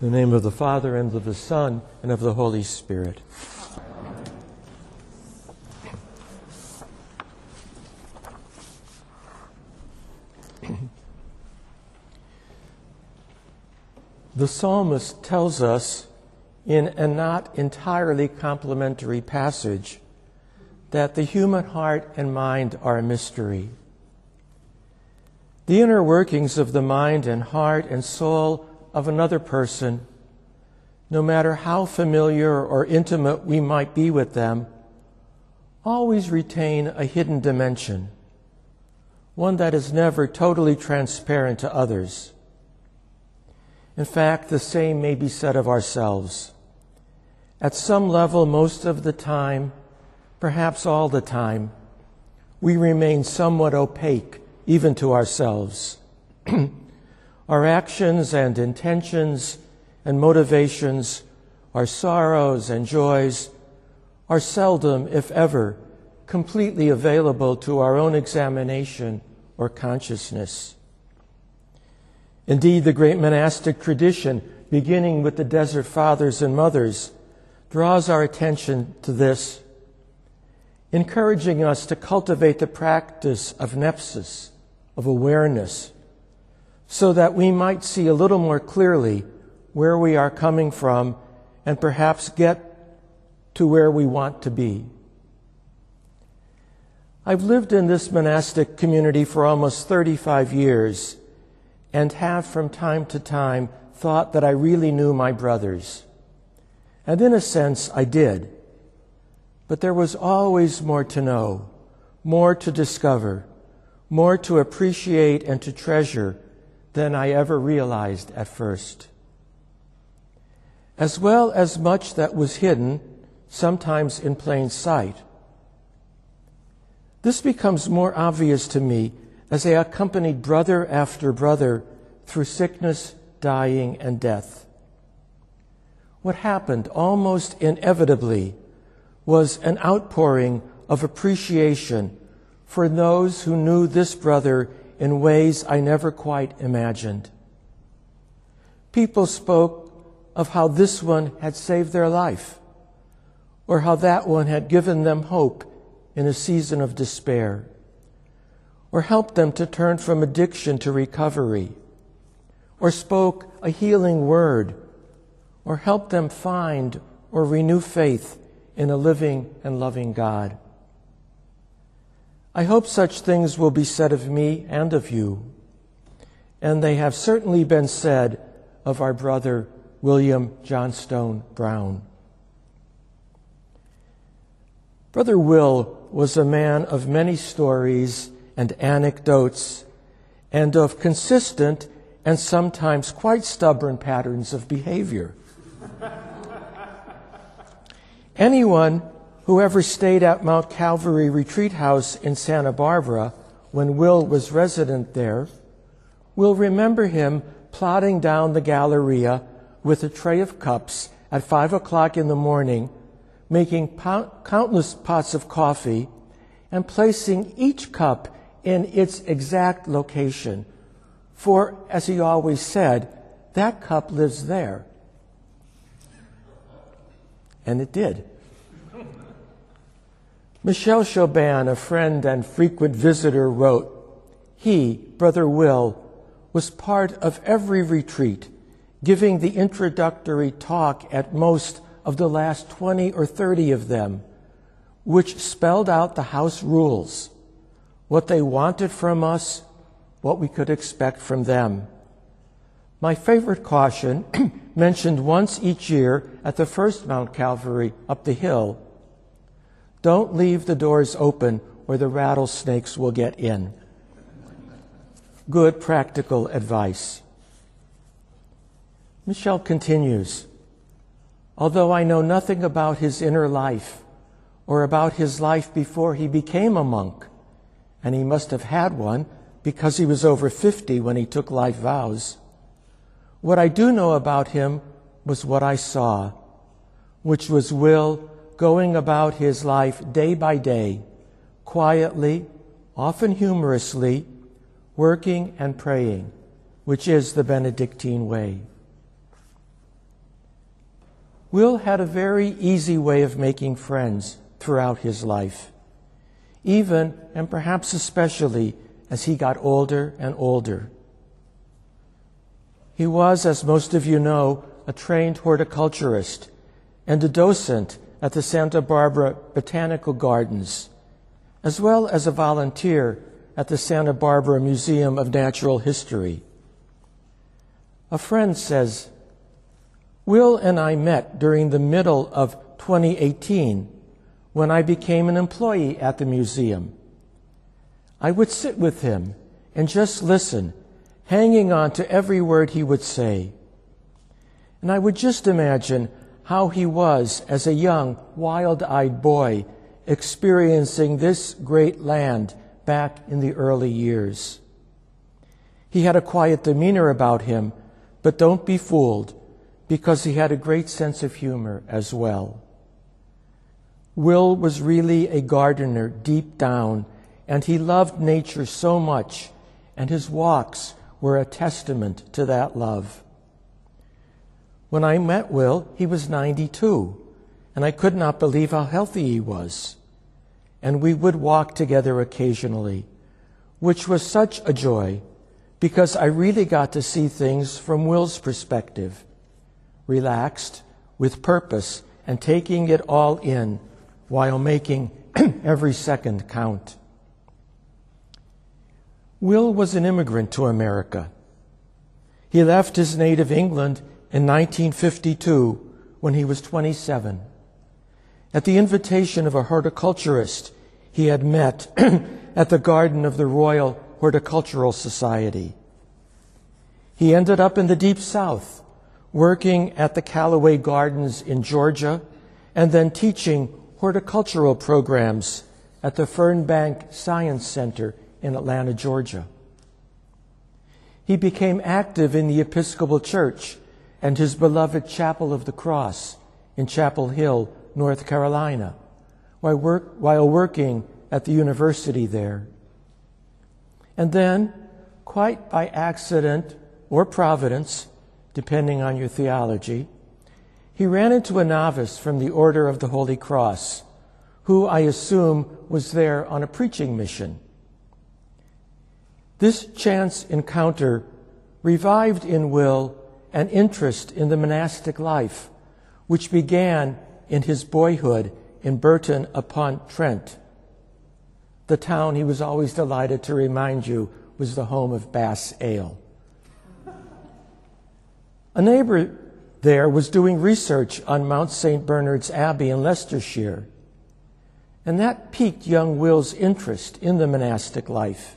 In the name of the Father, and of the Son, and of the Holy Spirit. the psalmist tells us in a not entirely complimentary passage that the human heart and mind are a mystery. The inner workings of the mind and heart and soul of another person, no matter how familiar or intimate we might be with them, always retain a hidden dimension, one that is never totally transparent to others. In fact, the same may be said of ourselves. At some level, most of the time, perhaps all the time, we remain somewhat opaque, even to ourselves. our actions and intentions and motivations, our sorrows and joys, are seldom, if ever, completely available to our own examination or consciousness. Indeed, the great monastic tradition, beginning with the desert fathers and mothers, draws our attention to this, encouraging us to cultivate the practice of nepsis, of awareness, so that we might see a little more clearly where we are coming from and perhaps get to where we want to be. I've lived in this monastic community for almost 35 years and have from time to time thought that I really knew my brothers. And in a sense, I did. But there was always more to know, more to discover, more to appreciate and to treasure than I ever realized at first. As well as much that was hidden, sometimes in plain sight. This becomes more obvious to me as I accompanied brother after brother through sickness, dying, and death what happened almost inevitably was an outpouring of appreciation for those who knew this brother in ways I never quite imagined. People spoke of how this one had saved their life, or how that one had given them hope in a season of despair, or helped them to turn from addiction to recovery, or spoke a healing word or helped them find or renew faith in a living and loving God. I hope such things will be said of me and of you, and they have certainly been said of our brother William Johnstone Brown. Brother Will was a man of many stories and anecdotes and of consistent and sometimes quite stubborn patterns of behavior. Anyone who ever stayed at Mount Calvary Retreat House in Santa Barbara when Will was resident there will remember him plodding down the Galleria with a tray of cups at five o'clock in the morning, making countless pots of coffee and placing each cup in its exact location. For, as he always said, that cup lives there. And it did. Michel Chaubin, a friend and frequent visitor, wrote, He, Brother Will, was part of every retreat, giving the introductory talk at most of the last 20 or 30 of them, which spelled out the house rules, what they wanted from us, what we could expect from them. My favorite caution, mentioned once each year at the first Mount Calvary up the hill don't leave the doors open or the rattlesnakes will get in. Good practical advice. Michel continues Although I know nothing about his inner life or about his life before he became a monk, and he must have had one because he was over 50 when he took life vows. What I do know about him was what I saw, which was Will going about his life day by day, quietly, often humorously, working and praying, which is the Benedictine way. Will had a very easy way of making friends throughout his life, even and perhaps especially as he got older and older. He was, as most of you know, a trained horticulturist and a docent at the Santa Barbara Botanical Gardens, as well as a volunteer at the Santa Barbara Museum of Natural History. A friend says, Will and I met during the middle of 2018 when I became an employee at the museum. I would sit with him and just listen, hanging on to every word he would say. And I would just imagine how he was as a young, wild eyed boy experiencing this great land back in the early years. He had a quiet demeanor about him, but don't be fooled because he had a great sense of humor as well. Will was really a gardener deep down, and he loved nature so much, and his walks were a testament to that love. When I met Will, he was 92, and I could not believe how healthy he was. And we would walk together occasionally, which was such a joy because I really got to see things from Will's perspective relaxed, with purpose, and taking it all in while making every second count. Will was an immigrant to America. He left his native England in 1952 when he was 27. At the invitation of a horticulturist he had met at the garden of the Royal Horticultural Society. He ended up in the Deep South, working at the Callaway Gardens in Georgia, and then teaching horticultural programs at the Fernbank Science Center in Atlanta, Georgia. He became active in the Episcopal Church and his beloved Chapel of the Cross in Chapel Hill, North Carolina, while, work, while working at the university there. And then, quite by accident or providence, depending on your theology, he ran into a novice from the Order of the Holy Cross, who I assume was there on a preaching mission. This chance encounter revived in Will an interest in the monastic life, which began in his boyhood in Burton upon Trent. The town he was always delighted to remind you was the home of Bass Ale. A neighbor there was doing research on Mount St. Bernard's Abbey in Leicestershire, and that piqued young Will's interest in the monastic life.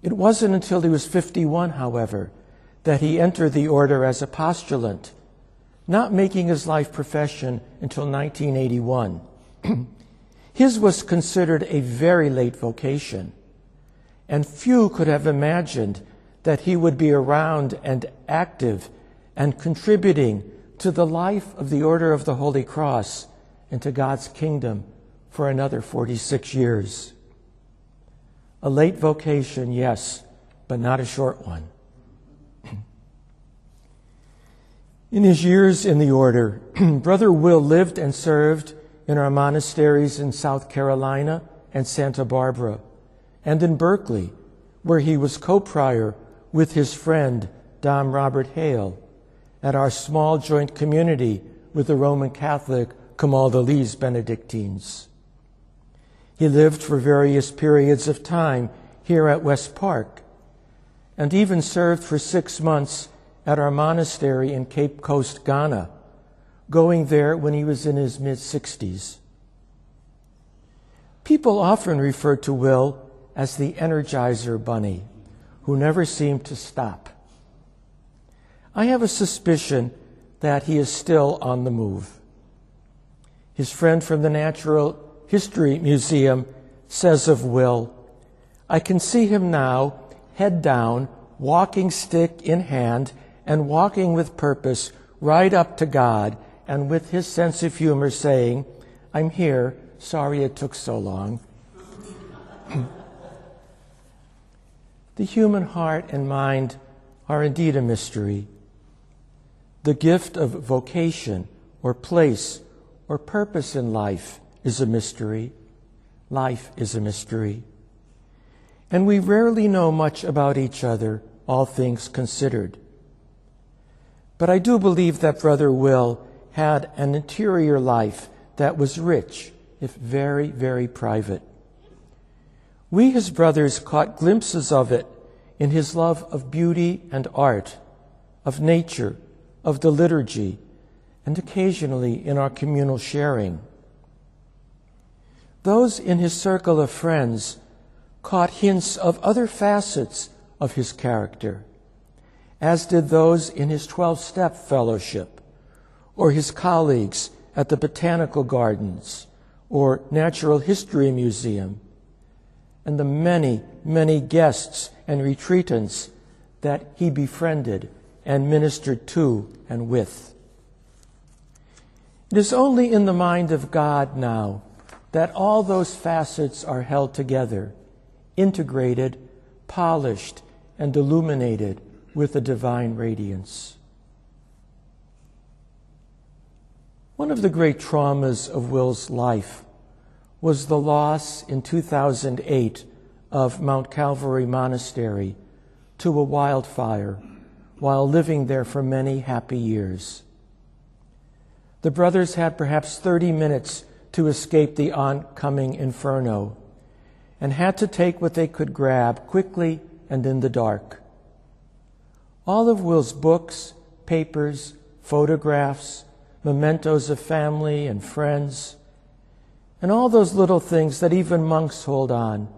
It wasn't until he was 51, however, that he entered the order as a postulant, not making his life profession until 1981. his was considered a very late vocation, and few could have imagined that he would be around and active and contributing to the life of the Order of the Holy Cross and to God's kingdom for another 46 years. A late vocation, yes, but not a short one. In his years in the order, Brother Will lived and served in our monasteries in South Carolina and Santa Barbara, and in Berkeley, where he was co prior with his friend Dom Robert Hale at our small joint community with the Roman Catholic Camaldolese Benedictines. He lived for various periods of time here at West Park and even served for six months at our monastery in Cape Coast, Ghana, going there when he was in his mid 60s. People often refer to Will as the Energizer Bunny, who never seemed to stop. I have a suspicion that he is still on the move. His friend from the Natural History Museum says of Will, I can see him now, head down, walking stick in hand, and walking with purpose right up to God and with his sense of humor saying, I'm here, sorry it took so long. the human heart and mind are indeed a mystery. the gift of vocation or place or purpose in life is a mystery. Life is a mystery. And we rarely know much about each other, all things considered. But I do believe that Brother Will had an interior life that was rich, if very, very private. We, his brothers, caught glimpses of it in his love of beauty and art, of nature, of the liturgy, and occasionally in our communal sharing. Those in his circle of friends caught hints of other facets of his character, as did those in his 12 step fellowship or his colleagues at the Botanical Gardens or Natural History Museum, and the many, many guests and retreatants that he befriended and ministered to and with. It is only in the mind of God now that all those facets are held together, integrated, polished, and illuminated with a divine radiance. One of the great traumas of Will's life was the loss in 2008 of Mount Calvary Monastery to a wildfire while living there for many happy years. The brothers had perhaps 30 minutes to escape the oncoming inferno and had to take what they could grab quickly and in the dark. All of Will's books, papers, photographs, mementos of family and friends, and all those little things that even monks hold on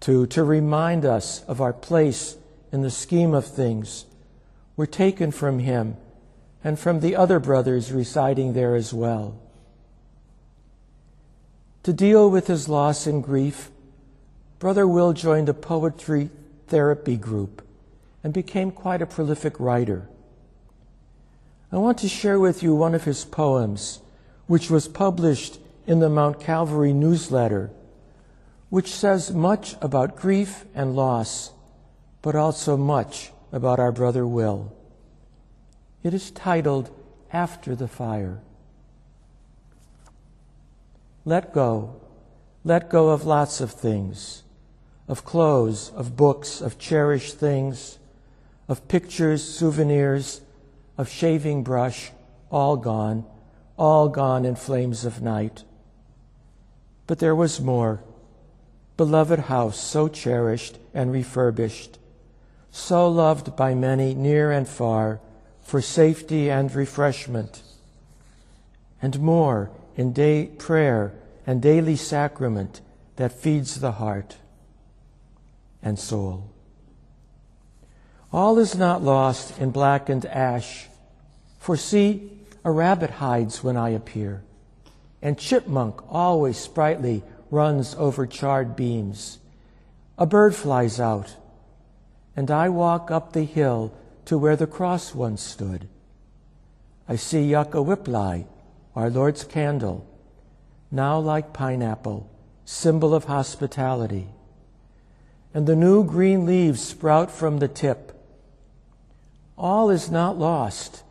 to, to remind us of our place in the scheme of things, were taken from him and from the other brothers residing there as well. To deal with his loss and grief, Brother Will joined a poetry therapy group and became quite a prolific writer. I want to share with you one of his poems, which was published in the Mount Calvary newsletter, which says much about grief and loss, but also much about our brother Will. It is titled After the Fire. Let go. Let go of lots of things of clothes, of books, of cherished things, of pictures, souvenirs, of shaving brush, all gone, all gone in flames of night. But there was more. Beloved house, so cherished and refurbished, so loved by many near and far for safety and refreshment, and more in day prayer and daily sacrament that feeds the heart and soul. All is not lost in blackened ash, for see, a rabbit hides when I appear, and chipmunk always sprightly runs over charred beams. A bird flies out, and I walk up the hill to where the cross once stood. I see Yucca Whipplei, our Lord's candle, now like pineapple, symbol of hospitality. And the new green leaves sprout from the tip, all is not lost.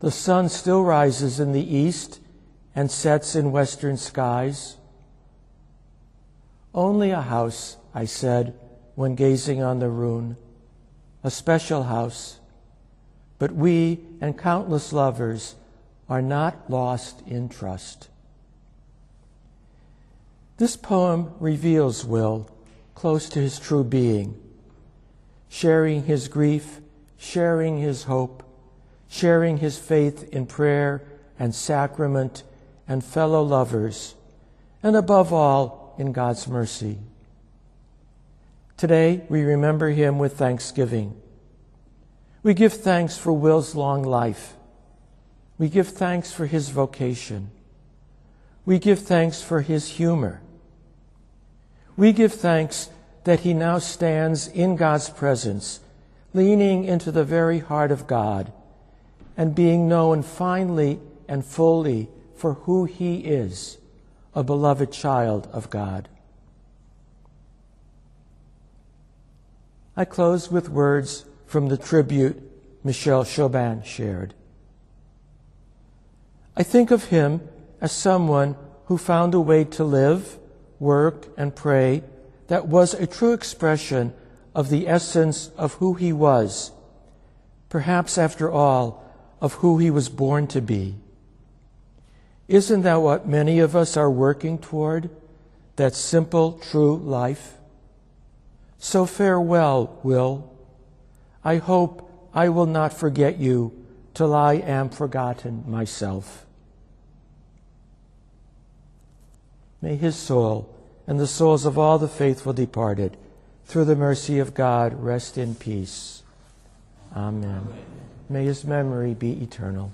The sun still rises in the east and sets in western skies. Only a house, I said when gazing on the rune, a special house, but we and countless lovers are not lost in trust. This poem reveals Will close to his true being, sharing his grief sharing his hope, sharing his faith in prayer and sacrament and fellow lovers, and above all, in God's mercy. Today, we remember him with thanksgiving. We give thanks for Will's long life. We give thanks for his vocation. We give thanks for his humor. We give thanks that he now stands in God's presence leaning into the very heart of God and being known finally and fully for who he is, a beloved child of God. I close with words from the tribute Michel Chaubin shared. I think of him as someone who found a way to live, work, and pray that was a true expression of the essence of who he was, perhaps after all, of who he was born to be. Isn't that what many of us are working toward? That simple, true life? So farewell, Will. I hope I will not forget you till I am forgotten myself. May his soul and the souls of all the faithful departed, through the mercy of God, rest in peace. Amen. May his memory be eternal.